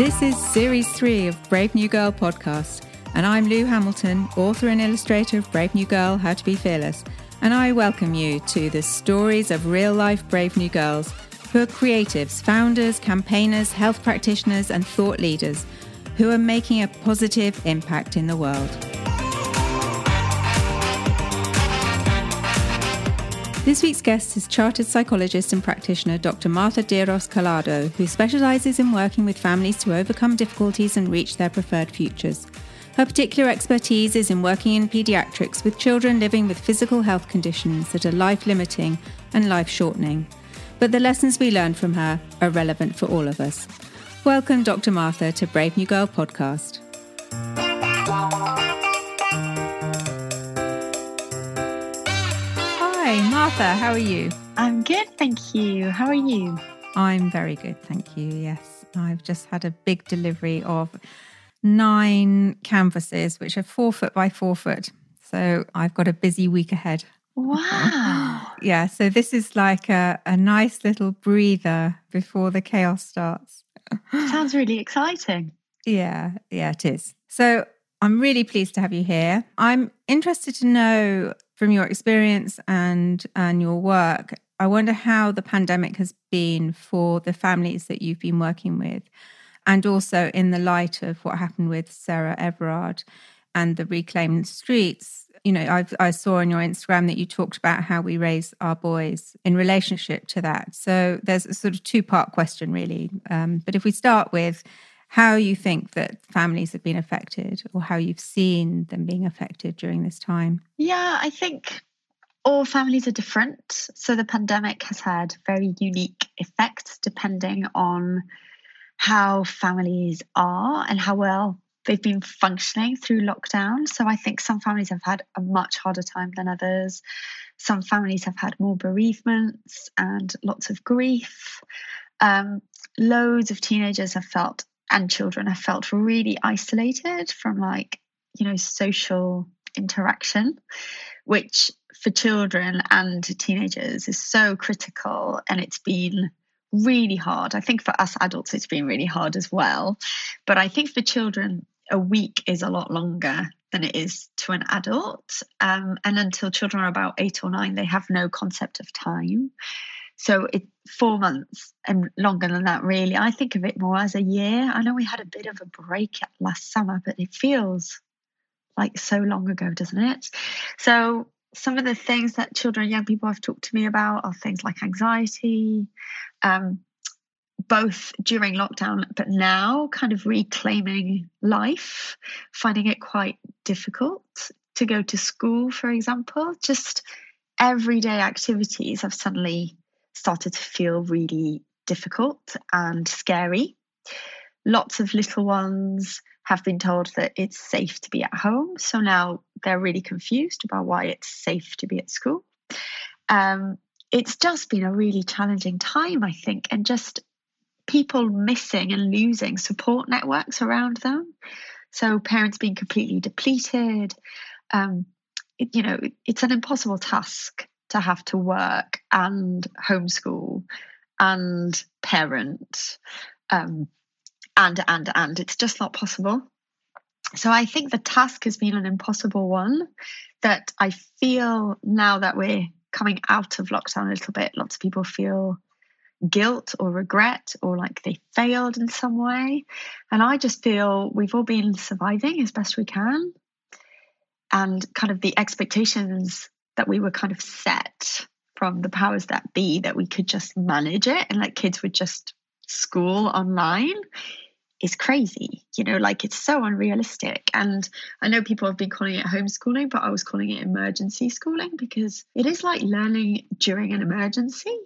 This is Series 3 of Brave New Girl podcast, and I'm Lou Hamilton, author and illustrator of Brave New Girl How to Be Fearless, and I welcome you to the stories of real life brave new girls who are creatives, founders, campaigners, health practitioners, and thought leaders who are making a positive impact in the world. This week's guest is chartered psychologist and practitioner Dr. Martha Deiros Collado, who specializes in working with families to overcome difficulties and reach their preferred futures. Her particular expertise is in working in pediatrics with children living with physical health conditions that are life limiting and life shortening. But the lessons we learn from her are relevant for all of us. Welcome, Dr. Martha, to Brave New Girl podcast. Hi, Martha, how are you? I'm good, thank you. How are you? I'm very good, thank you. Yes, I've just had a big delivery of nine canvases, which are four foot by four foot. So I've got a busy week ahead. Wow. yeah, so this is like a, a nice little breather before the chaos starts. Sounds really exciting. Yeah, yeah, it is. So I'm really pleased to have you here. I'm interested to know from your experience and and your work, I wonder how the pandemic has been for the families that you've been working with, and also in the light of what happened with Sarah Everard and the reclaimed streets. You know, I've, I saw on your Instagram that you talked about how we raise our boys in relationship to that. So there's a sort of two part question, really. Um, but if we start with how you think that families have been affected or how you've seen them being affected during this time. Yeah, I think all families are different. So the pandemic has had very unique effects depending on how families are and how well they've been functioning through lockdown. So I think some families have had a much harder time than others. Some families have had more bereavements and lots of grief. Um, loads of teenagers have felt and children have felt really isolated from like you know social interaction which for children and teenagers is so critical and it's been really hard. I think for us adults it's been really hard as well. But i think for children a week is a lot longer than it is to an adult. Um, and until children are about eight or nine they have no concept of time so it four months and longer than that really. I think of it more as a year. I know we had a bit of a break last summer, but it feels like so long ago, doesn't it? So some of the things that children and young people have talked to me about are things like anxiety, um, both during lockdown, but now kind of reclaiming life, finding it quite difficult to go to school, for example. Just everyday activities have suddenly started to feel really difficult and scary. Lots of little ones have been told that it's safe to be at home. So now they're really confused about why it's safe to be at school. Um, it's just been a really challenging time, I think, and just people missing and losing support networks around them. So parents being completely depleted. Um, it, you know, it's an impossible task to have to work and homeschool and parent um, and and and. It's just not possible. So i think the task has been an impossible one that i feel now that we're coming out of lockdown a little bit lots of people feel guilt or regret or like they failed in some way. And i just feel we've all been surviving as best we can. And kind of the expectations that we were kind of set from the powers that be that we could just manage it and like kids would just school online is crazy. You know, like it's so unrealistic. And I know people have been calling it homeschooling, but I was calling it emergency schooling because it is like learning during an emergency.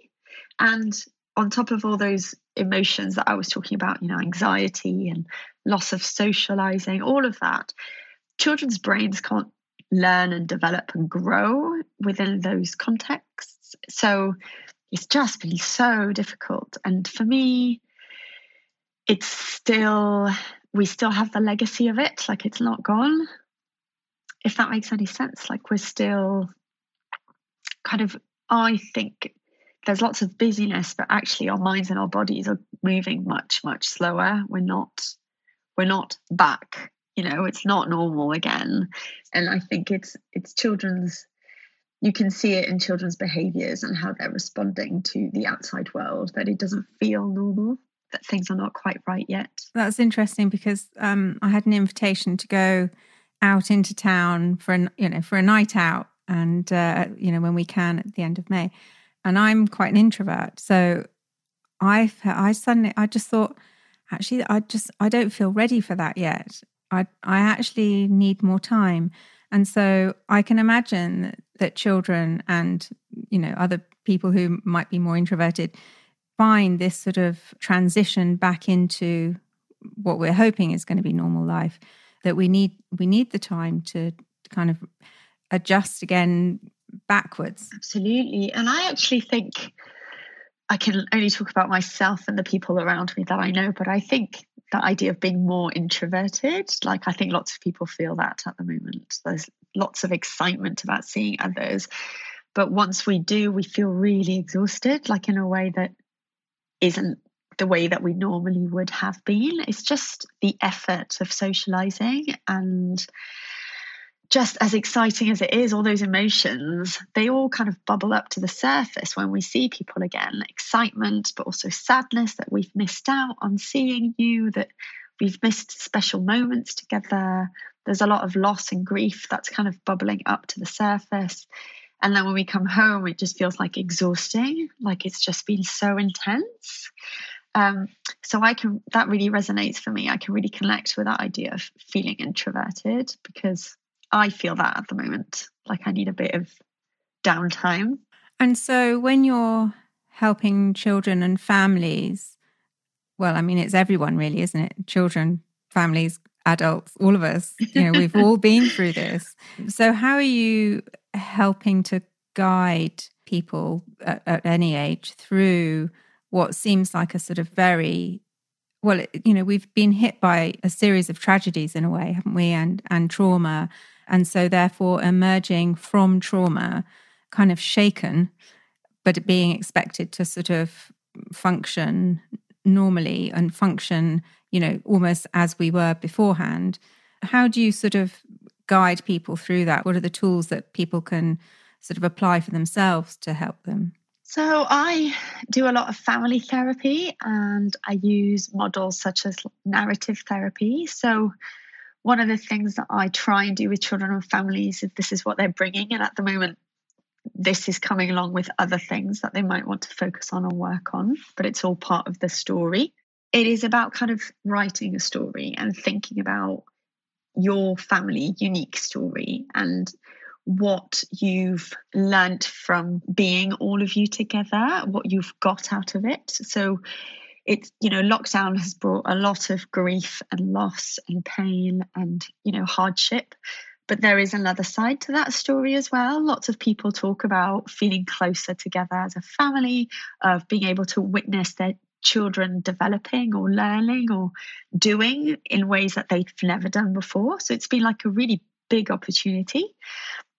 And on top of all those emotions that I was talking about, you know, anxiety and loss of socializing, all of that, children's brains can't learn and develop and grow within those contexts. So it's just been so difficult. And for me, it's still, we still have the legacy of it, like it's not gone. If that makes any sense, like we're still kind of, I think there's lots of busyness, but actually our minds and our bodies are moving much, much slower. We're not we're not back. You know, it's not normal again. And I think it's it's children's you can see it in children's behaviors and how they're responding to the outside world that it doesn't feel normal that things are not quite right yet. That's interesting because um, i had an invitation to go out into town for an you know for a night out and uh, you know when we can at the end of may. And i'm quite an introvert so i i suddenly i just thought actually i just i don't feel ready for that yet i i actually need more time. And so i can imagine that children and you know other people who might be more introverted find this sort of transition back into what we're hoping is going to be normal life that we need we need the time to kind of adjust again backwards. Absolutely. And i actually think i can only talk about myself and the people around me that i know but i think the idea of being more introverted like i think lots of people feel that at the moment there's lots of excitement about seeing others. But once we do, we feel really exhausted, like in a way that isn't the way that we normally would have been. It's just the effort of socializing and just as exciting as it is, all those emotions, they all kind of bubble up to the surface when we see people again. Excitement, but also sadness that we've missed out on seeing you, that we've missed special moments together, there's a lot of loss and grief that's kind of bubbling up to the surface. And then when we come home, it just feels like exhausting, like it's just been so intense. Um, so I can that really resonates for me. I can really connect with that idea of feeling introverted because I feel that at the moment. Like I need a bit of downtime. And so when you're helping children and families, well, I mean, it's everyone really, isn't it? Children, families, adults, all of us, you know, we've all been through this. So, how are you helping to guide people at, at, any age through what seems like a sort of very well, you know, we've been hit by a series of tragedies in a way, haven't we? And and trauma, and so therefore emerging from trauma, kind of shaken, but being expected to sort of function normally and function you know, almost as we were beforehand. How do you sort of guide people through that? What are the tools that people can sort of apply for themselves to help them? So, I do a lot of family therapy and I use models such as narrative therapy. So, one of the things that I try and do with children and families, if this is what they're bringing, and at the moment, this is coming along with other things that they might want to focus on or work on, but it's all part of the story it is about kind of writing a story and thinking about your family unique story and what you've learnt from being all of you together, what you've got out of it. So it's, you know, lockdown has brought a lot of grief and loss and pain and, you know, hardship. But there is another side to that story as well. Lots of people talk about feeling closer together as a family, of being able to witness their children developing or learning or doing in ways that they've never done before. So it's been like a really big opportunity.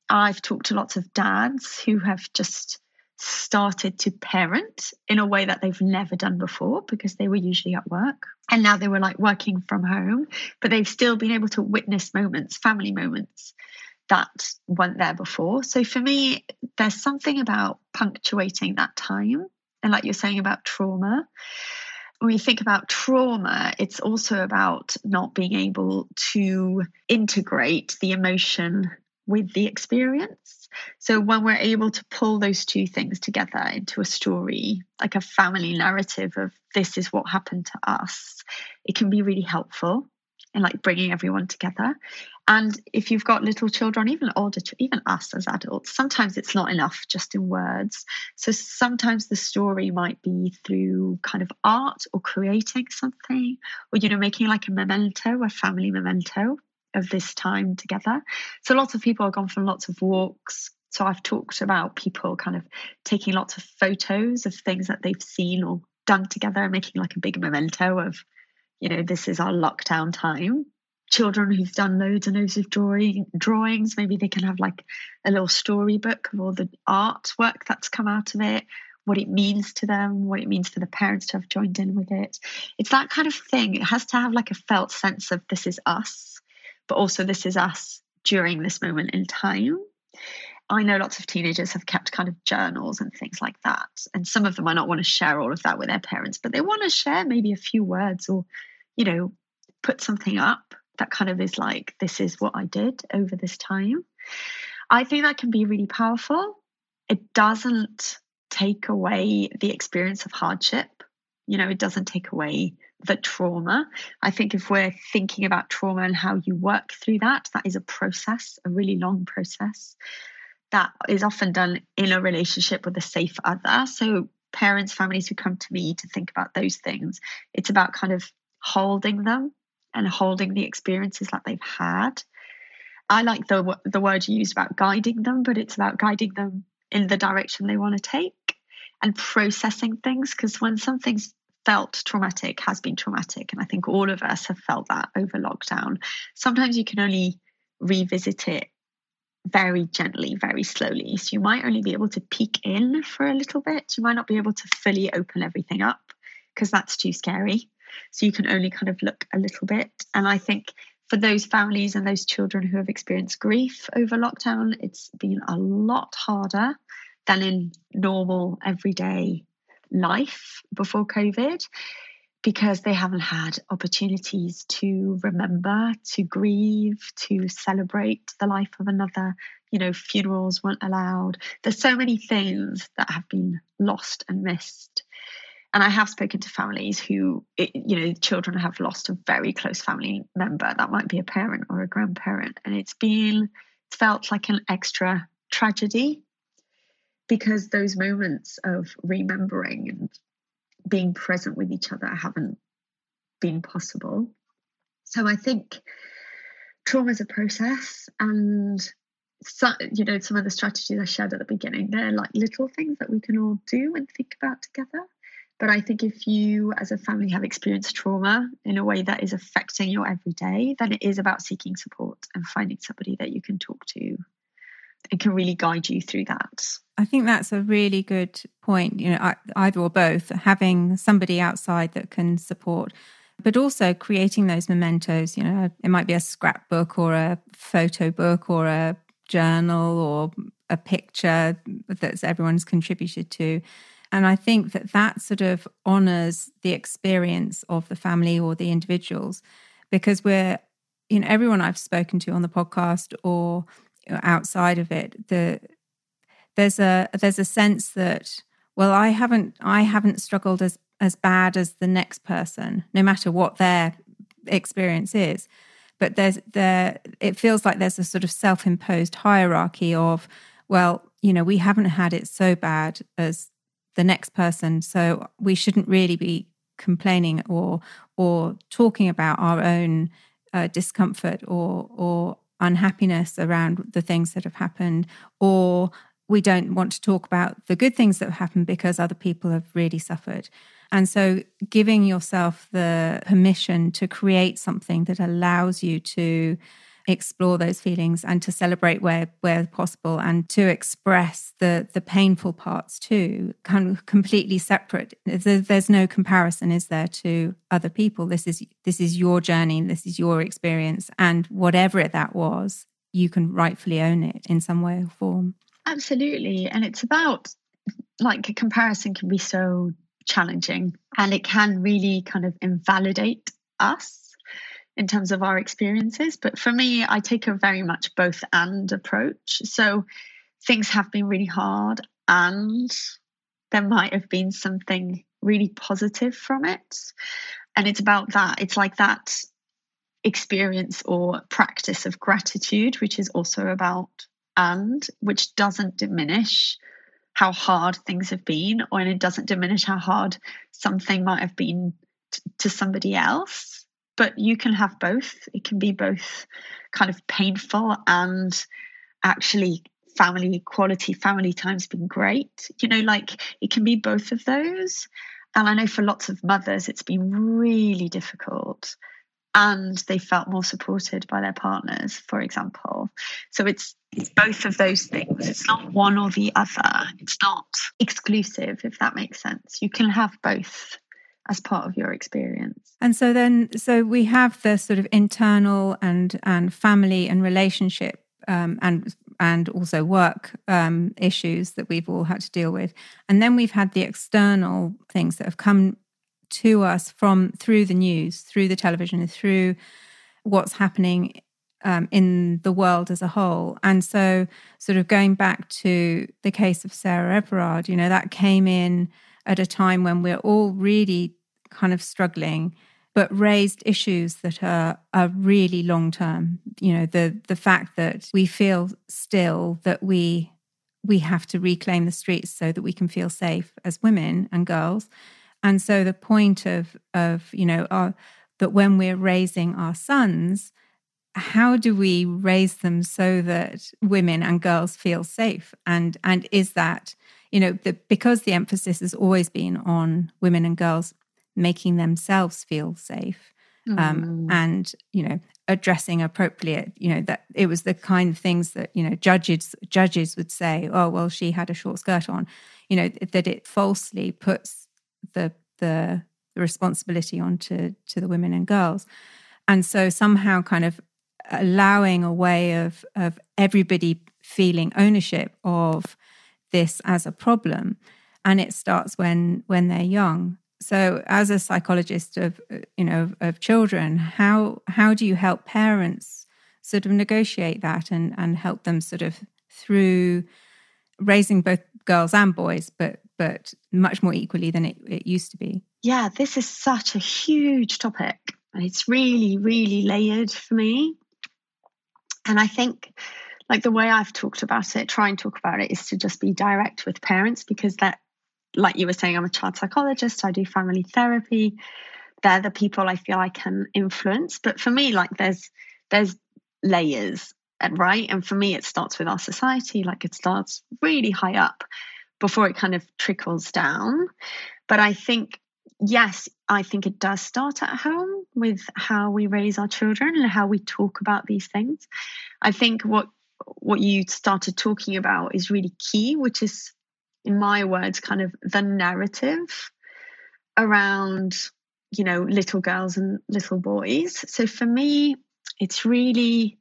I've talked to lots of dads who have just started to parent in a way that they've never done before because they were usually at work. And now they were like working from home but they've still been able to witness moments family moments that weren't there before. So for me there's something about punctuating that time. And like you're saying about trauma, when you think about trauma, it's also about not being able to integrate the emotion with the experience. So when we're able to pull those two things together into a story, like a family narrative of this is what happened to us, it can be really helpful in like bringing everyone together. And if you've got little children, even older, even us as adults, sometimes it's not enough just in words. So sometimes the story might be through kind of art or creating something, or, you know, making like a memento, a family memento of this time together. So lots of people have gone for lots of walks. So I've talked about people kind of taking lots of photos of things that they've seen or done together and making like a big memento of, you know, this is our lockdown time children who've done loads and loads of drawing drawings maybe they can have like a little storybook of all the artwork that's come out of it what it means to them, what it means for the parents to have joined in with it. It's that kind of thing. It has to have like a felt sense of this is us, but also this is us during this moment in time. I know lots of teenagers have kept kind of journals and things like that. And some of them might not want to share all of that with their parents, but they want to share maybe a few words or, you know, put something up that kind of is like, this is what I did over this time. I think that can be really powerful. It doesn't take away the experience of hardship. You know, it doesn't take away the trauma. I think if we're thinking about trauma and how you work through that, that is a process, a really long process that is often done in a relationship with a safe other. So, parents, families who come to me to think about those things, it's about kind of holding them and holding the experiences that they've had. I like the the word you used about guiding them, but it's about guiding them in the direction they want to take and processing things because when something's felt traumatic has been traumatic and i think all of us have felt that over lockdown. Sometimes you can only revisit it very gently very slowly. So you might only be able to peek in for a little bit. You might not be able to fully open everything up because that's too scary. So you can only kind of look a little bit. And i think for those families and those children who have experienced grief over lockdown it's been a lot harder than in normal everyday life before COVID because they haven't had opportunities to remember, to grieve, to celebrate the life of another. You know, funerals weren't allowed. There's so many things that have been lost and missed. And I have spoken to families who, you know, children have lost a very close family member. That might be a parent or a grandparent. And it's been, it's felt like an extra tragedy because those moments of remembering and being present with each other haven't been possible. So I think trauma is a process and so, you know some of the strategies I shared at the beginning they're like little things that we can all do and think about together but I think if you as a family have experienced trauma in a way that is affecting your everyday then it is about seeking support and finding somebody that you can talk to and can really guide you through that. I think that's a really good point. You know, either or both, having somebody outside that can support, but also creating those mementos. You know, it might be a scrapbook or a photo book or a journal or a picture that everyone's contributed to. And I think that that sort of honors the experience of the family or the individuals because we're, you know, everyone I've spoken to on the podcast or outside of it the there's a there's a sense that well i haven't i haven't struggled as as bad as the next person no matter what their experience is. But there's there it feels like there's a sort of self-imposed hierarchy of well you know we haven't had it so bad as the next person so we shouldn't really be complaining or or talking about our own uh, discomfort or or unhappiness around the things that have happened, or we don't want to talk about the good things that have happened because other people have really suffered. And so, giving yourself the permission to create something that allows you to explore those feelings and to celebrate where where possible and to express the the painful parts too kind of completely separate. There's no comparison is there to other people? This is this is your journey this is your experience and whatever that was you can rightfully own it in some way or form. Absolutely. And it's about like a comparison can be so challenging and it can really kind of invalidate us in terms of our experiences. But for me, I take a very much both and approach. So things have been really hard, and there might have been something really positive from it. And it's about that. It's like that experience or practice of gratitude, which is also about and, which doesn't diminish how hard things have been, or and it doesn't diminish how hard something might have been t- to somebody else but you can have both. It can be both kind of painful and actually family quality family time's been great. You know, like it can be both of those. And I know for lots of mothers, it's been really difficult. and they felt more supported by their partners, for example. So it's it's both of those things. It's not one or the other. It's not exclusive, if that makes sense. You can have both as part of your experience. And so then, so we have the sort of internal and and family and relationship um, and and also work um, issues that we've all had to deal with, and then we've had the external things that have come to us from through the news, through the television, through what's happening um, in the world as a whole. And so, sort of going back to the case of Sarah Everard, you know, that came in at a time when we're all really kind of struggling, but raised issues that are are really long term. You know, the the fact that we feel still that we we have to reclaim the streets so that we can feel safe as women and girls and so the point of of you know our, that when we're raising our sons, how do we raise them so that women and girls feel safe? And and is that you know the, because the emphasis has always been on women and girls making themselves feel safe um, mm. and you know addressing appropriate you know that it was the kind of things that you know judges judges would say oh well she had a short skirt on you know that it falsely puts the the, the responsibility onto to the women and girls, and so somehow kind of allowing a way of of everybody feeling ownership of this as a problem, and it starts when when they're young. So, as a psychologist of uh, you know of, of children, how how do you help parents sort of negotiate that and and help them sort of through raising both girls and boys, but but much more equally than it, it used to be. Yeah, this is such a huge topic. And it's really, really layered for me. And I think like the way I've talked about it, try and talk about it is to just be direct with parents because that like you were saying, I'm a child psychologist, I do family therapy. They're the people I feel I can influence. But for me, like there's there's layers right. And for me it starts with our society, like it starts really high up before it kind of trickles down. But I think, yes, I think it does start at home with how we raise our children and how we talk about these things. I think what what you started talking about is really key, which is, in my words, kind of the narrative around, you know, little girls and little boys. So for me, it's really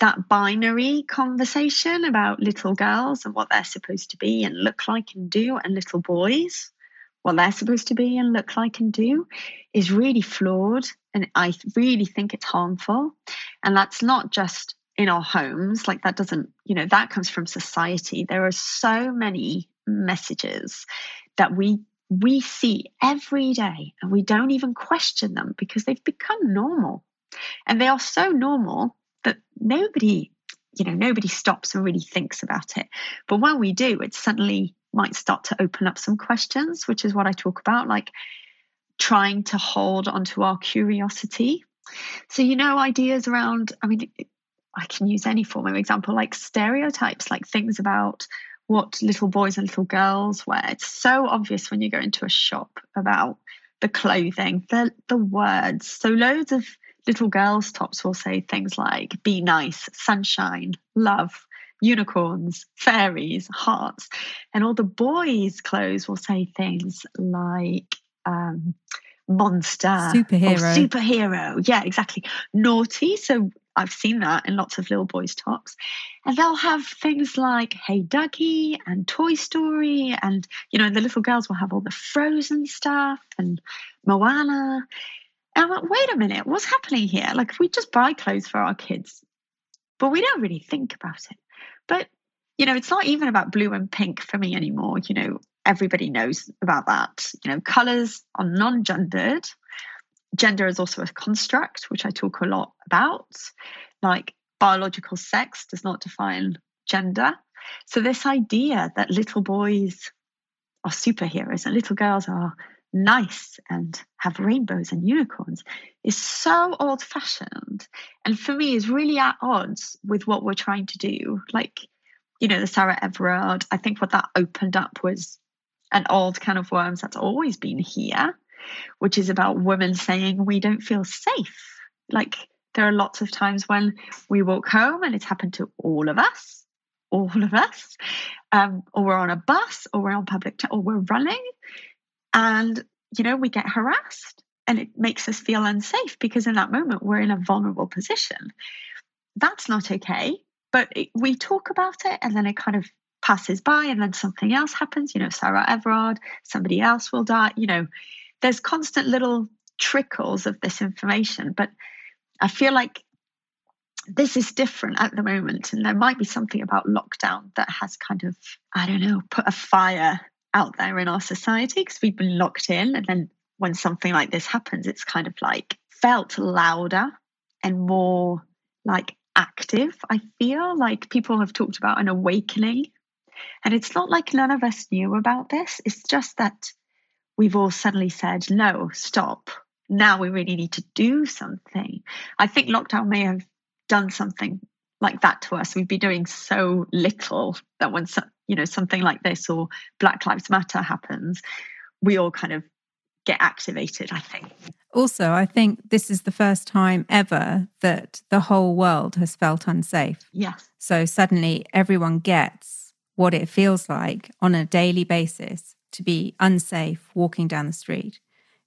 that binary conversation about little girls and what they're supposed to be and look like and do, and little boys, what they're supposed to be and look like and do, is really flawed. And I really think it's harmful. And that's not just in our homes, like that doesn't, you know, that comes from society. There are so many messages that we we see every day and we don't even question them because they've become normal. And they are so normal that nobody you know nobody stops and really thinks about it. But when we do it suddenly might start to open up some questions which is what i talk about like trying to hold onto our curiosity. So you know ideas around i mean i can use any form of example like stereotypes like things about what little boys and little girls wear it's so obvious when you go into a shop about the clothing the the words so loads of little girls' tops will say things like be nice, sunshine, love, unicorns, fairies, hearts. And all the boys' clothes will say things like um, monster, superhero. superhero. Yeah, exactly. Naughty. So I've seen that in lots of little boys' tops. And they'll have things like Hey Duggee and Toy Story. And, you know, the little girls will have all the frozen stuff and Moana. And I'm like, wait a minute, what's happening here? Like, we just buy clothes for our kids, but we don't really think about it. But, you know, it's not even about blue and pink for me anymore. You know, everybody knows about that. You know, colors are non gendered. Gender is also a construct, which I talk a lot about. Like, biological sex does not define gender. So, this idea that little boys are superheroes and little girls are nice and have rainbows and unicorns is so old fashioned and for me is really at odds with what we're trying to do like you know the sarah everard i think what that opened up was an old can of worms that's always been here which is about women saying we don't feel safe Like there are lots of times when we walk home and it's happened to all of us, all of us, um, or we're on a bus or we're on public, t- or we're running, and you know we get harassed, and it makes us feel unsafe because in that moment we're in a vulnerable position. That's not okay. But it, we talk about it, and then it kind of passes by, and then something else happens. You know, Sarah Everard, somebody else will die. You know, there's constant little trickles of this information, but I feel like this is different at the moment. And there might be something about lockdown that has kind of, I don't know, put a fire out there in our society because we've been locked in. And then when something like this happens, it's kind of like felt louder and more like active. I feel like people have talked about an awakening. And it's not like none of us knew about this. It's just that we've all suddenly said, no, stop now we really need to do something. I think lockdown may have done something like that to us. We've been doing so little that when you know something like this or Black Lives Matter happens, we all kind of get activated. I think. Also, I think this is the first time ever that the whole world has felt unsafe. Yes. So suddenly everyone gets what it feels like on a daily basis to be unsafe walking down the street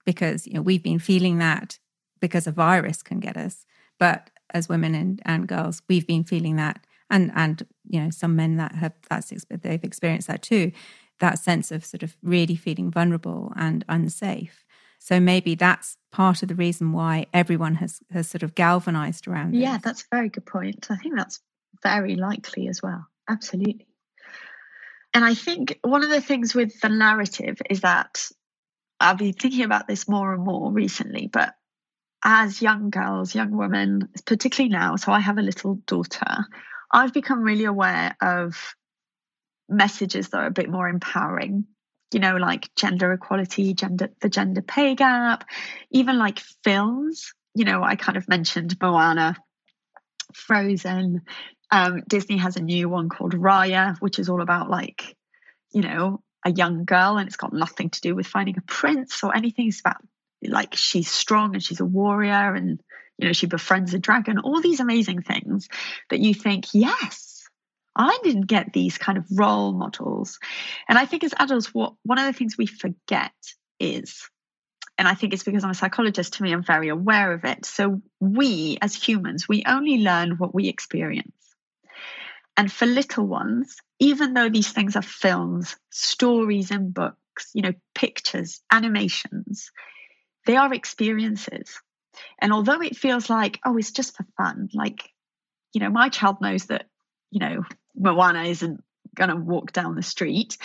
because you know we've been feeling that because a virus can get us. But as women and, and girls we've been feeling that. And and you know some men that have that's they've experienced that too that sense of sort of really feeling vulnerable and unsafe. So maybe that's part of the reason why everyone has has sort of galvanized around yeah this. that's a very good point. I think that's very likely as well. Absolutely and i think one of the things with the narrative is that I've been thinking about this more and more recently, but as young girls, young women, particularly now, so I have a little daughter, I've become really aware of messages that are a bit more empowering. You know, like gender equality, gender the gender pay gap, even like films. You know, I kind of mentioned Moana, Frozen. Um, Disney has a new one called Raya, which is all about like, you know, a young girl and it's got nothing to do with finding a prince or anything. It's about like she's strong and she's a warrior and you know she befriends a dragon all these amazing things that you think yes i didn't get these kind of role models. And i think as adults what one of the things we forget is and i think it's because i'm a psychologist to me i'm very aware of it. So we as humans we only learn what we experience and for little ones, even though these things are films, stories, and books, you know, pictures, animations, they are experiences. And although it feels like, oh, it's just for fun, like, you know, my child knows that, you know, Moana isn't going to walk down the street,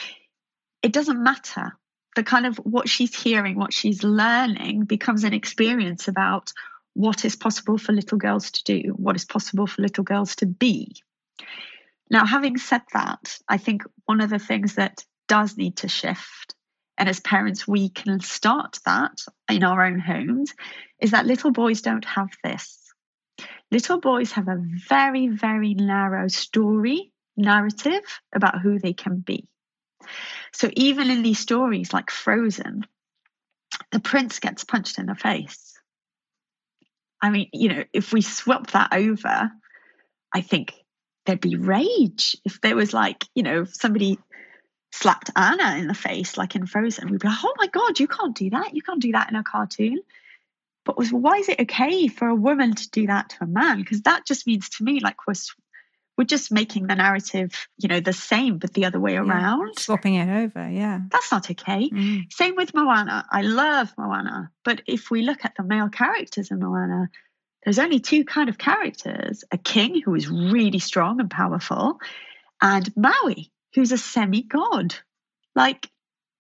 it doesn't matter. The kind of what she's hearing, what she's learning becomes an experience about what is possible for little girls to do, what is possible for little girls to be. Now, having said that, I think one of the things that does need to shift, and as parents, we can start that in our own homes, is that little boys don't have this. Little boys have a very, very narrow story, narrative about who they can be. So even in these stories like Frozen, the prince gets punched in the face. I mean, you know, if we swap that over, I think there'd be rage if there was like you know somebody slapped Anna in the face like in Frozen. We'd be like, oh my god, you can't do that. You can't do that in a cartoon. But was, why is it okay for a woman to do that to a man? Because that just means to me like we're we're just making the narrative, you know, the same but the other way yeah, around. Swapping it over, yeah. That's not okay. Mm. Same with Moana. I love Moana, but if we look at the male characters in Moana, there's only two kind of characters a king who is really strong and powerful and maui who's a semi-god. Like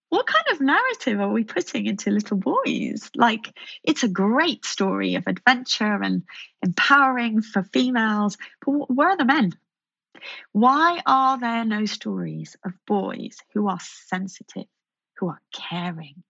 what kind of narrative are we putting into little boys? Like it's a great story of adventure and empowering for females but where are the men? Why are there no stories of boys who are sensitive who are caring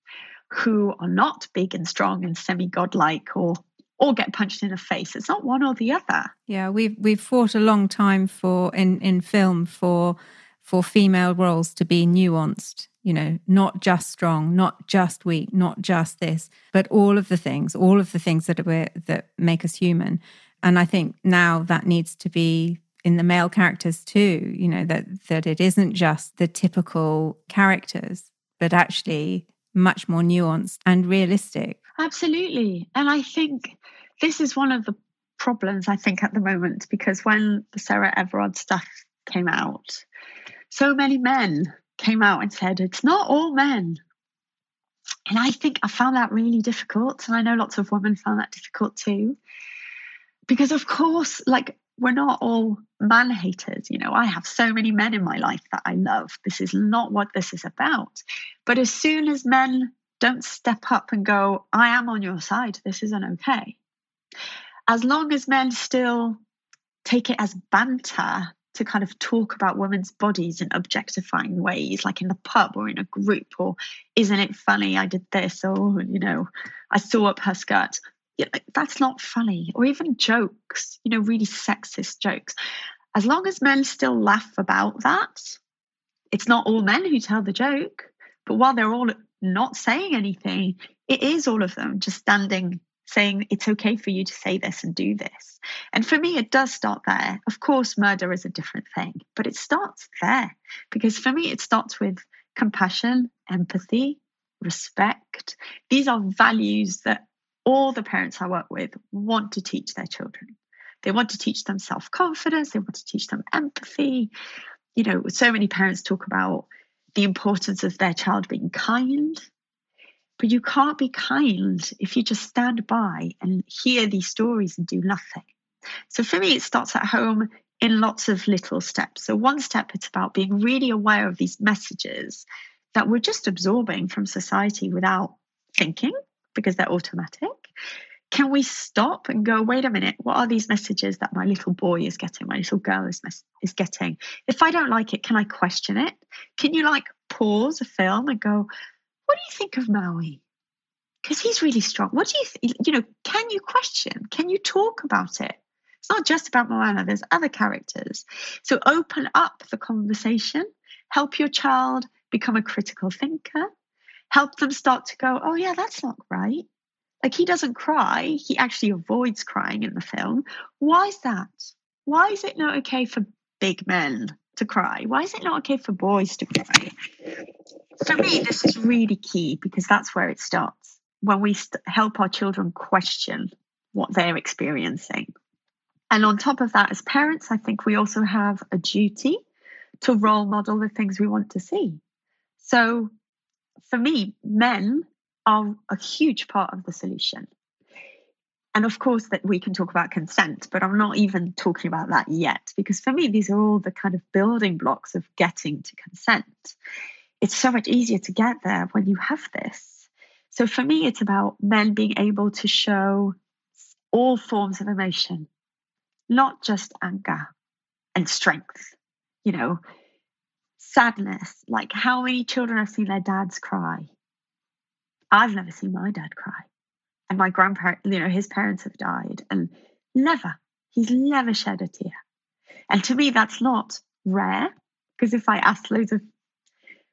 who are not big and strong and semi-godlike or or get punched in the face. It's not one or the other. Yeah, we've we've fought a long time for in in film for for female roles to be nuanced, you know, not just strong, not just weak, not just this, but all of the things, all of the things that are that make us human. And I think now that needs to be in the male characters too, you know, that that it isn't just the typical characters, but actually much more nuanced and realistic. Absolutely. And I think this is one of the problems I think at the moment because when the Sarah Everard stuff came out, so many men came out and said it's not all men. And I think I found that really difficult. And I know lots of women found that difficult too. Because, of course, like we're not all man haters. You know, I have so many men in my life that I love. This is not what this is about. But as soon as men don't step up and go, I am on your side, this isn't okay. As long as men still take it as banter to kind of talk about women's bodies in objectifying ways, like in the pub or in a group, or isn't it funny I did this, or, you know, I saw up her skirt. Yeah, that's not funny, or even jokes, you know, really sexist jokes. As long as men still laugh about that, it's not all men who tell the joke, but while they're all not saying anything, it is all of them just standing saying it's okay for you to say this and do this. And for me, it does start there. Of course, murder is a different thing, but it starts there because for me, it starts with compassion, empathy, respect. These are values that all the parents I work with want to teach their children. They want to teach them self confidence, they want to teach them empathy. You know, so many parents talk about the importance of their child being kind but you can't be kind if you just stand by and hear these stories and do nothing. So for me, it starts at home in lots of little steps. So, one step, it's about being really aware of these messages that we're just absorbing from society without thinking because they're automatic. Can we stop and go, wait a minute, what are these messages that my little boy is getting, my little girl is, is getting? If I don't like it, can I question it? Can you like pause a film and go, what do you think of Maui? Because he's really strong. What do you, th- you know, can you question? Can you talk about it? It's not just about Moana, there's other characters. So open up the conversation, help your child become a critical thinker, help them start to go, oh, yeah, that's not right. Like he doesn't cry, he actually avoids crying in the film. Why is that? Why is it not okay for big men to cry? Why is it not okay for boys to cry? For me, this is really key because that's where it starts. When we st- help our children question what they're experiencing. And on top of that, as parents, I think we also have a duty to role model the things we want to see. So for me, men are a huge part of the solution. And of course that we can talk about consent but i'm not even talking about that yet because for me these are all the kind of building blocks of getting to consent. It's so much easier to get there when you have this. So for me it's about men being able to show all forms of emotion not just anger and strength you know sadness like how many children have seen their dads cry i've never seen my dad cry and my grandparents, you know, his parents have died, and never, he's never shed a tear. And to me, that's not rare because if I ask loads of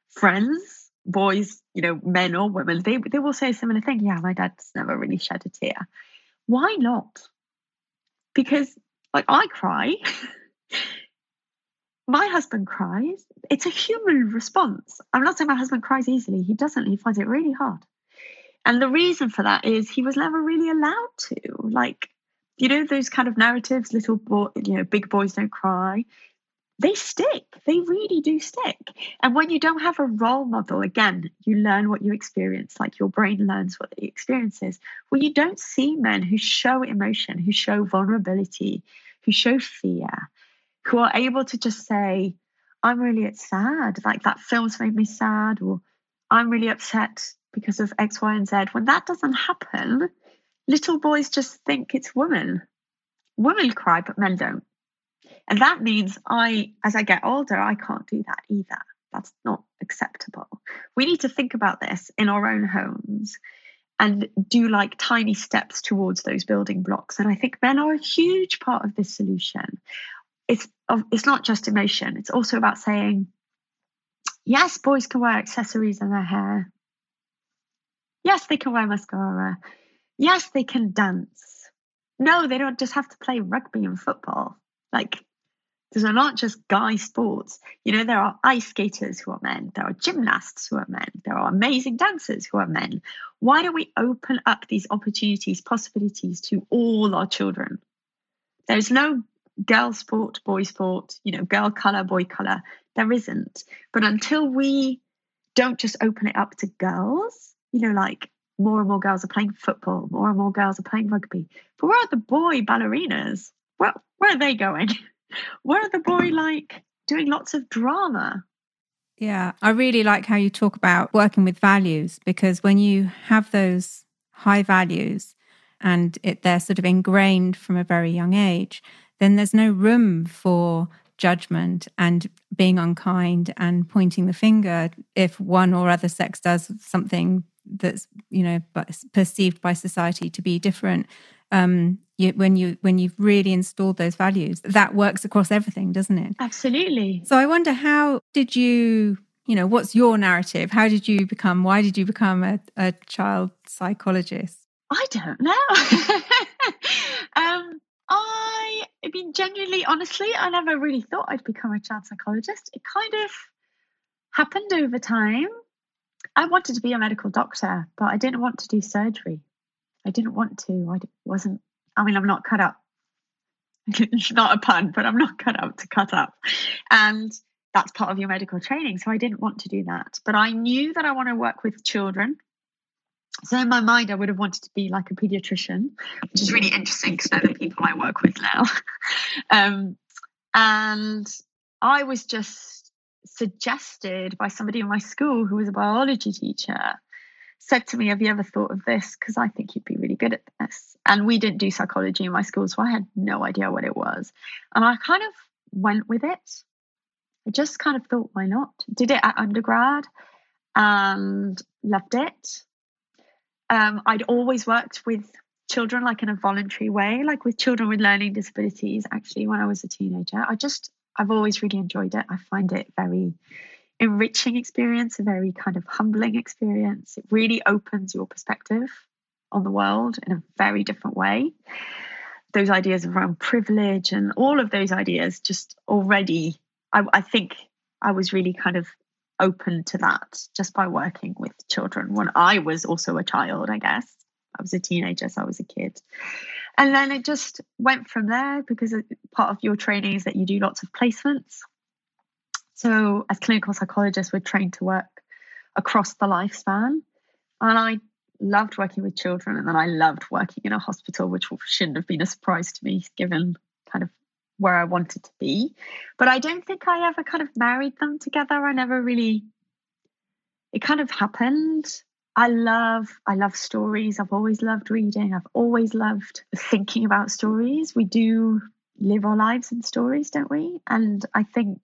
friends, boys, you know, men or women, they they will say a similar thing. Yeah, my dad's never really shed a tear. Why not? Because like I cry. my husband cries. It's a human response. I'm not saying my husband cries easily. He doesn't. He finds it really hard. And the reason for that is he was never really allowed to. Like, you know, those kind of narratives, little boy, you know, big boys don't cry. They stick. They really do stick. And when you don't have a role model, again, you learn what you experience, like your brain learns what the experience is. Well, you don't see men who show emotion, who show vulnerability, who show fear, who are able to just say, I'm really sad, like that film's made me sad, or I'm really upset because of X, Y, and Z. When that doesn't happen, little boys just think it's women. Women cry, but men don't. And that means I, as I get older, I can't do that either. That's not acceptable. We need to think about this in our own homes and do like tiny steps towards those building blocks. And I think men are a huge part of this solution. It's it's not just emotion. It's also about saying yes, boys can wear accessories in their hair. Yes, they can wear mascara. Yes, they can dance. No, they don't just have to play rugby and football. Like, these are not just guy sports. You know, there are ice skaters who are men, there are gymnasts who are men, there are amazing dancers who are men. Why don't we open up these opportunities, possibilities to all our children? There's no girl sport, boy sport, you know, girl color, boy color. There isn't. But until we don't just open it up to girls, you know, like more and more girls are playing football, more and more girls are playing rugby. But where are the boy ballerinas? Where, where are they going? Where are the boy mm. like doing lots of drama? Yeah, I really like how you talk about working with values because when you have those high values and it, they're sort of ingrained from a very young age, then there's no room for judgment and being unkind and pointing the finger if one or other sex does something that's you know perceived by society to be different. Um you, when you when you've really installed those values that works across everything doesn't it? Absolutely. So i wonder how did you you know what's your narrative? How did you become why did you become a, a child psychologist? I don't know. Um I, I mean, genuinely, honestly, I never really thought I'd become a child psychologist. It kind of happened over time. I wanted to be a medical doctor, but I didn't want to do surgery. I didn't want to. I wasn't, I mean, I'm not cut up. it's not a pun, but I'm not cut up to cut up. And that's part of your medical training. So I didn't want to do that. But I knew that I want to work with children so in my mind, I would have wanted to be like a pediatrician, which is really interesting because they're the people I work with now. um, and I was just suggested by somebody in my school who was a biology teacher, said to me, Have you ever thought of this? Because I think you'd be really good at this. And we didn't do psychology in my school, so I had no idea what it was. And I kind of went with it. I just kind of thought, why not? Did it at undergrad and loved it um, I'd always worked with children like in a voluntary way, like with children with learning disabilities. Actually, when I was a teenager, I just I've always really enjoyed it. I find it very enriching experience, a very kind of humbling experience. It really opens your perspective on the world in a very different way. Those ideas around privilege and all of those ideas just already, I, I think I was really kind of open to that just by working with children when I was also a child, I guess. I was a teenager, so I was a kid. And then it just went from there because part of your training is that you do lots of placements. So, as clinical psychologists, we're trained to work across the lifespan. And I loved working with children, and then I loved working in a hospital, which shouldn't have been a surprise to me given kind of where I wanted to be. But I don't think I ever kind of married them together. I never really, it kind of happened. I love, I love stories. I've always loved reading. I've always loved thinking about stories. We do live our lives in stories, don't we? And I think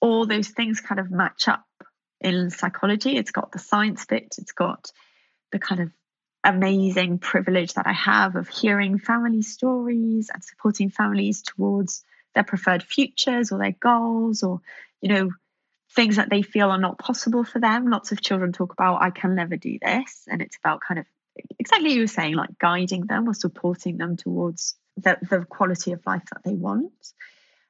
all those things kind of match up in psychology. It's got the science bit, it's got the kind of amazing privilege that I have of hearing family stories and supporting families towards their preferred futures or their goals or, you know, things that they feel are not possible for them. Lots of children talk about, I can never do this. And it's about kind of exactly you were saying, like guiding them or supporting them towards the, the quality of life that they want.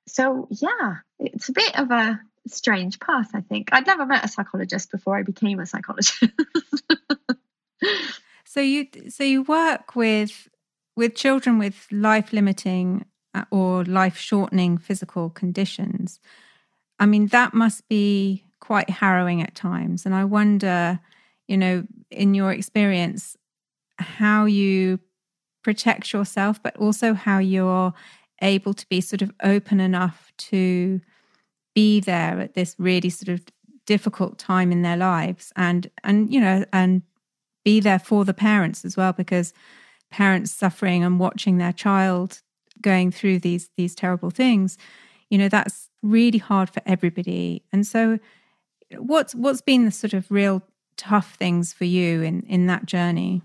So, yeah, it's a bit of a strange path, I think. I'd never met a psychologist before I became a psychologist. So you so you work with with children with life limiting uh, or life shortening physical conditions. I mean that must be quite harrowing at times and I wonder, you know, in your experience how you protect yourself but also how you're able to be sort of open enough to be there at this really sort of difficult time in their lives and and you know and be there for the parents as well because parents suffering and watching their child going through these these terrible things you know that's really hard for everybody. And so what's what's been the sort of real tough things for you in in that journey?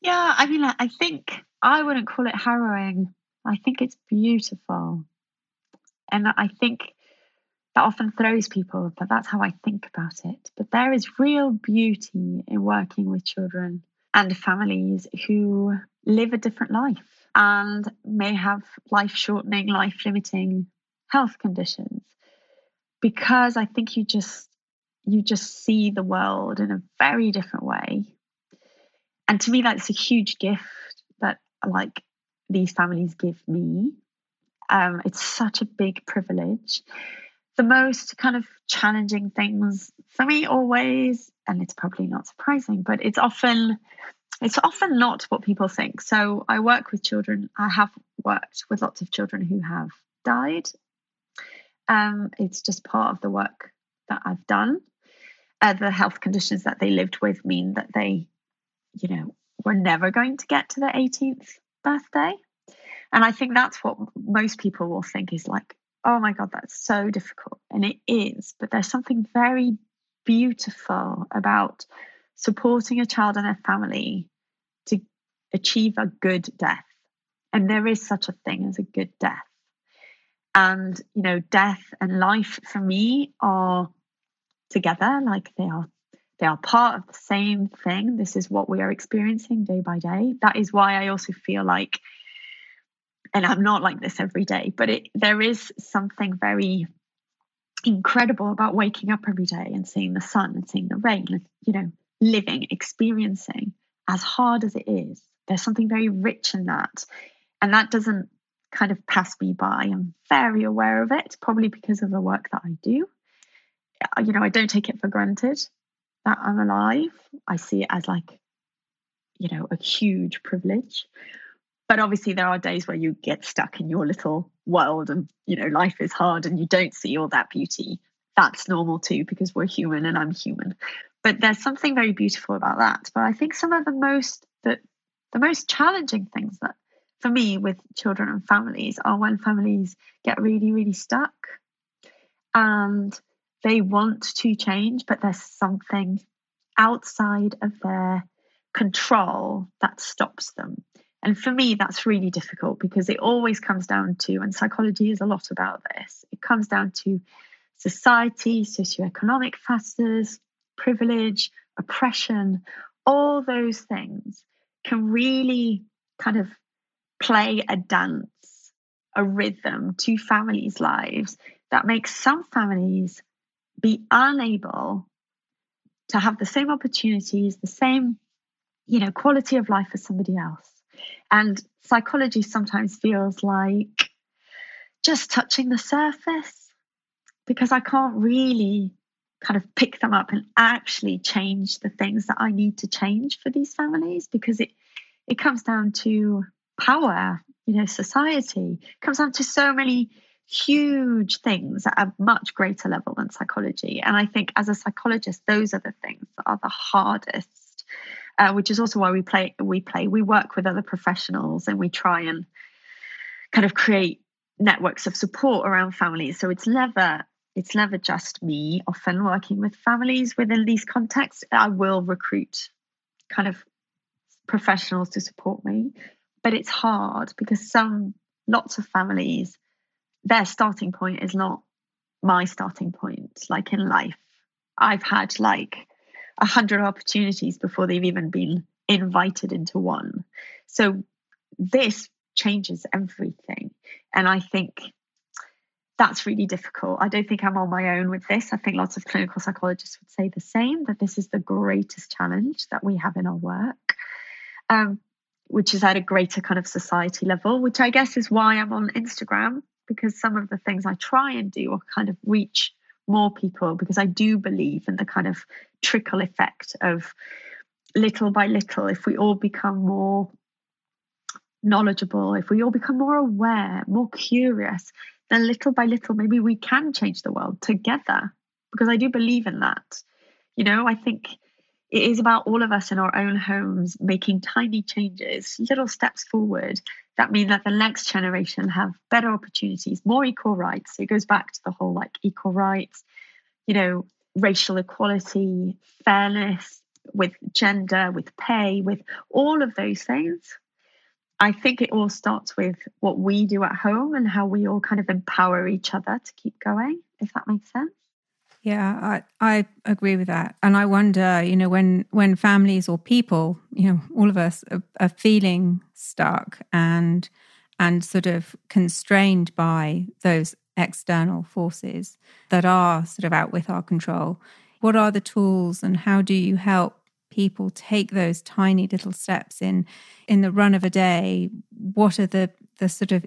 Yeah i mean i think i wouldn't call it harrowing. I think it's beautiful. And i think that often throws people, but that's how I think about it. But there is real beauty in working with children and families who live a different life and may have life shortening, life limiting health conditions. Because I think you just you just see the world in a very different way. And to me, that's a huge gift that like these families give me. Um, it's such a big privilege the most kind of challenging things for me always and it's probably not surprising but it's often it's often not what people think. So i work with children. I have worked with lots of children who have died. Um, it's just part of the work that i've done. Uh, the health conditions that they lived with mean that they you know were never going to get to their 18th birthday. And i think that's what most people will think is like oh my God, that's so difficult. And it is, but there's something very beautiful about supporting a child and their family to achieve a good death. And there is such a thing as a good death. And, you know, death and life for me are together, like they are. They are part of the same thing. This is what we are experiencing day by day. That is why I also feel like and I'm not like this every day, but it, there is something very incredible about waking up every day and seeing the sun and seeing the rain and, you know, living, experiencing as hard as it is. There's something very rich in that. And that doesn't kind of pass me by. I'm very aware of it, probably because of the work that I do. Uh, you know, I don't take it for granted that I'm alive. I see it as like, you know, a huge privilege but obviously there are days where you get stuck in your little world and you know life is hard and you don't see all that beauty. That's normal too because we're human and i'm human. But there's something very beautiful about that. But i think some of the most that the most challenging things that for me with children and families are when families get really really stuck and they want to change but there's something outside of their control that stops them and for me, that's really difficult because it always comes down to, and psychology is a lot about this, it comes down to society, socioeconomic factors, privilege, oppression, all those things can really kind of play a dance, a rhythm to families' lives that makes some families be unable to have the same opportunities, the same, you know, quality of life as somebody else. And psychology sometimes feels like just touching the surface because I can't really kind of pick them up and actually change the things that I need to change for these families because it it comes down to power, you know, society. It comes down to so many huge things at a much greater level than psychology. And I think as a psychologist, those are the things that are the hardest uh, which is also why we play. We play. We work with other professionals, and we try and kind of create networks of support around families. So it's never it's never just me. Often working with families within these contexts, I will recruit kind of professionals to support me, but it's hard because some lots of families their starting point is not my starting point like in life i've had like a hundred opportunities before they've even been invited into one. So this changes everything. And I think that's really difficult. I don't think I'm on my own with this. I think lots of clinical psychologists would say the same that this is the greatest challenge that we have in our work, um, which is at a greater kind of society level, which I guess is why I'm on Instagram because some of the things I try and do are kind of reach more people because I do believe in the kind of trickle effect of little by little, if we all become more knowledgeable, if we all become more aware, more curious, then little by little, maybe we can change the world together because I do believe in that. You know, I think it is about all of us in our own homes making tiny changes, little steps forward that mean that the next generation have better opportunities, more equal rights. So it goes back to the whole like equal rights, you know, racial equality, fairness with gender, with pay, with all of those things. I think it all starts with what we do at home and how we all kind of empower each other to keep going. if that makes sense. Yeah, I, I agree with that. And I wonder, you know, when when families or people, you know, all of us are, are feeling stuck and and sort of constrained by those external forces that are sort of out with our control. What are the tools and how do you help people take those tiny little steps in in the run of a day? What are the the sort of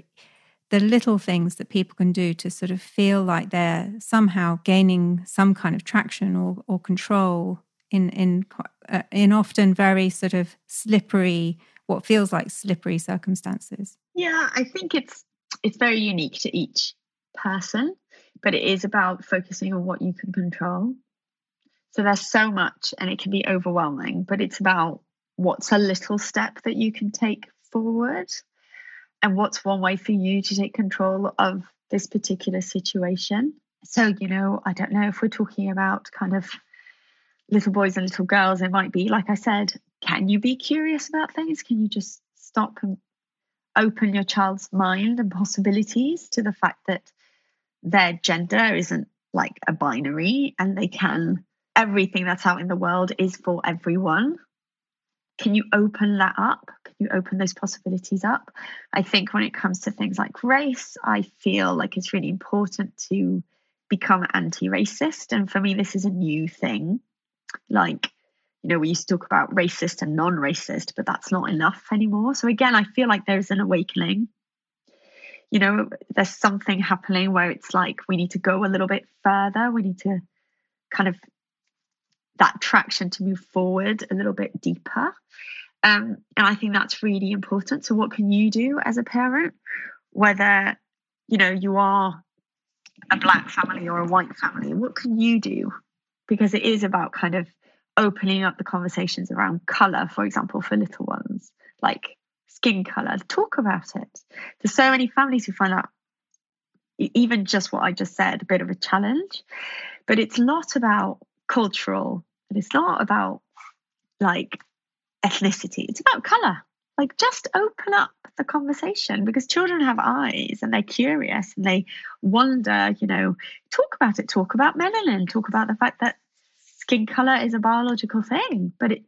the little things that people can do to sort of feel like they're somehow gaining some kind of traction or, or control in in uh, in often very sort of slippery what feels like slippery circumstances. Yeah i think it's it's very unique to each person but it is about focusing on what you can control. So there's so much and it can be overwhelming but it's about what's a little step that you can take forward and what's one way for you to take control of this particular situation? So you know i don't know if we're talking about kind of little boys and little girls it might be like i said can you be curious about things? Can you just stop and open your child's mind and possibilities to the fact that their gender isn't like a binary and they can everything that's out in the world is for everyone can you open that up Can you open those possibilities up. I think when it comes to things like race, I feel like it's really important to become anti racist. And for me, this is a new thing. Like, you know, we used to talk about racist and non racist, but that's not enough anymore. So again, I feel like there's an awakening. You know, there's something happening where it's like we need to go a little bit further. We need to kind of that traction to move forward a little bit deeper. Um, and I think that's really important. So, what can you do as a parent, whether you know you are a black family or a white family? What can you do? Because it is about kind of opening up the conversations around color, for example, for little ones, like skin color. Talk about it. There's so many families who find that even just what I just said, a bit of a challenge. But it's not about cultural, and it's not about like ethnicity, it's about color. Like, just open up the conversation because children have eyes and they're curious and they wonder, you know, talk about it, talk about melanin, talk about the fact that skin color is a biological thing, but it,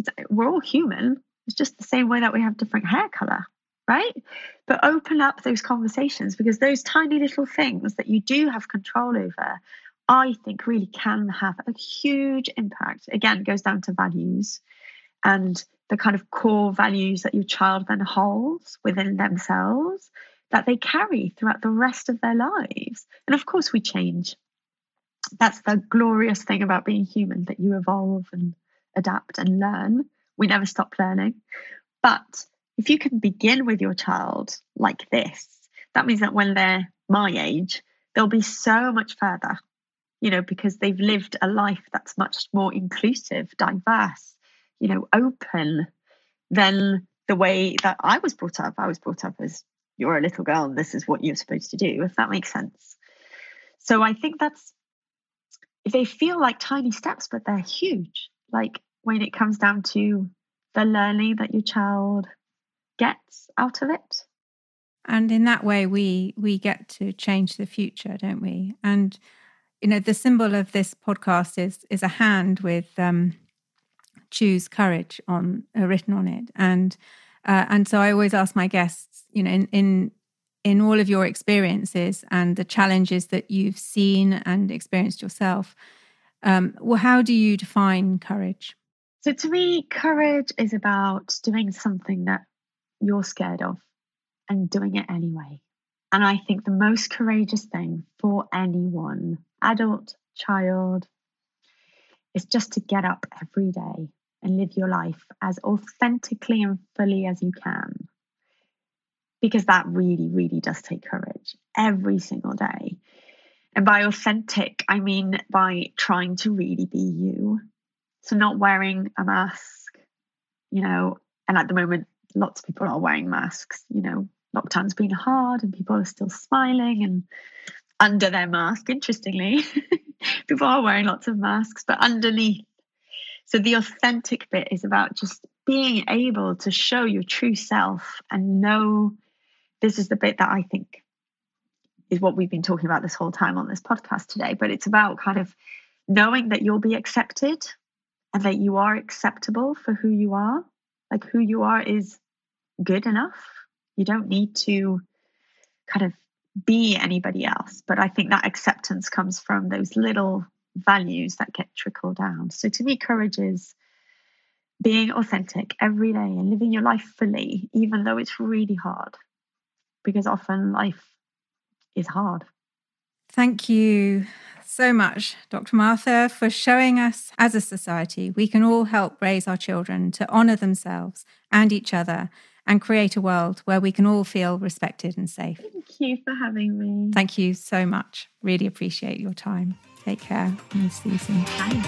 it's, we're all human. It's just the same way that we have different hair color, right? But open up those conversations because those tiny little things that you do have control over, I think really can have a huge impact. Again, goes down to values and the kind of core values that your child then holds within themselves that they carry throughout the rest of their lives. And of course, we change. That's the glorious thing about being human that you evolve and adapt and learn. We never stop learning. But if you can begin with your child like this, that means that when they're my age, they'll be so much further, you know, because they've lived a life that's much more inclusive, diverse, you know, open than the way that I was brought up. I was brought up as you're a little girl and this is what you're supposed to do, if that makes sense. So I think that's they feel like tiny steps, but they're huge. Like when it comes down to the learning that your child gets out of it. And in that way we we get to change the future, don't we? And you know, the symbol of this podcast is is a hand with um choose courage on uh, written on it. And uh, and so i always ask my guests you know in, in in all of your experiences and the challenges that you've seen and experienced yourself um, well how do you define courage? So to me courage is about doing something that you're scared of and doing it anyway. And i think the most courageous thing for anyone adult child is just to get up every day and live your life as authentically and fully as you can. Because that really, really does take courage every single day. And by authentic, I mean by trying to really be you. So, not wearing a mask, you know, and at the moment, lots of people are wearing masks, you know, lockdown's been hard and people are still smiling and under their mask, interestingly. people are wearing lots of masks, but underneath so the authentic bit is about just being able to show your true self and know this is the bit that I think is what we've been talking about this whole time on this podcast today. But it's about kind of knowing that you'll be accepted and that you are acceptable for who you are. Like who you are is good enough. You don't need to kind of be anybody else. But I think that acceptance comes from those little values that get trickled down. So to me, courage is being authentic every day and living your life fully, even though it's really hard, because often life is hard. Thank you so much, Dr. Martha, for showing us as a society we can all help raise our children to honour themselves and each other and create a world where we can all feel respected and safe. Thank you for having me. Thank you so much. Really appreciate your time. Take care. And see you soon. Bye.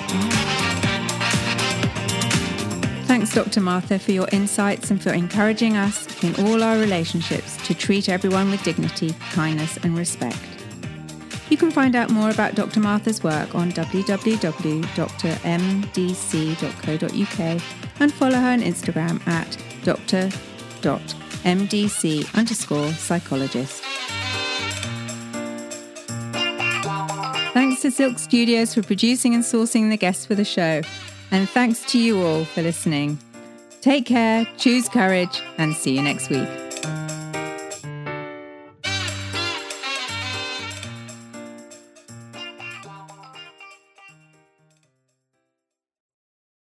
Thanks, Dr. Martha, for your insights and for encouraging us in all our relationships to treat everyone with dignity, kindness, and respect. You can find out more about Dr. Martha's work on www.drmdc.co.uk and follow her on Instagram at dr.mdc underscore psychologist. Thanks to Silk Studios for producing and sourcing the guests for the show. And thanks to you all for listening. Take care, choose courage, and see you next week.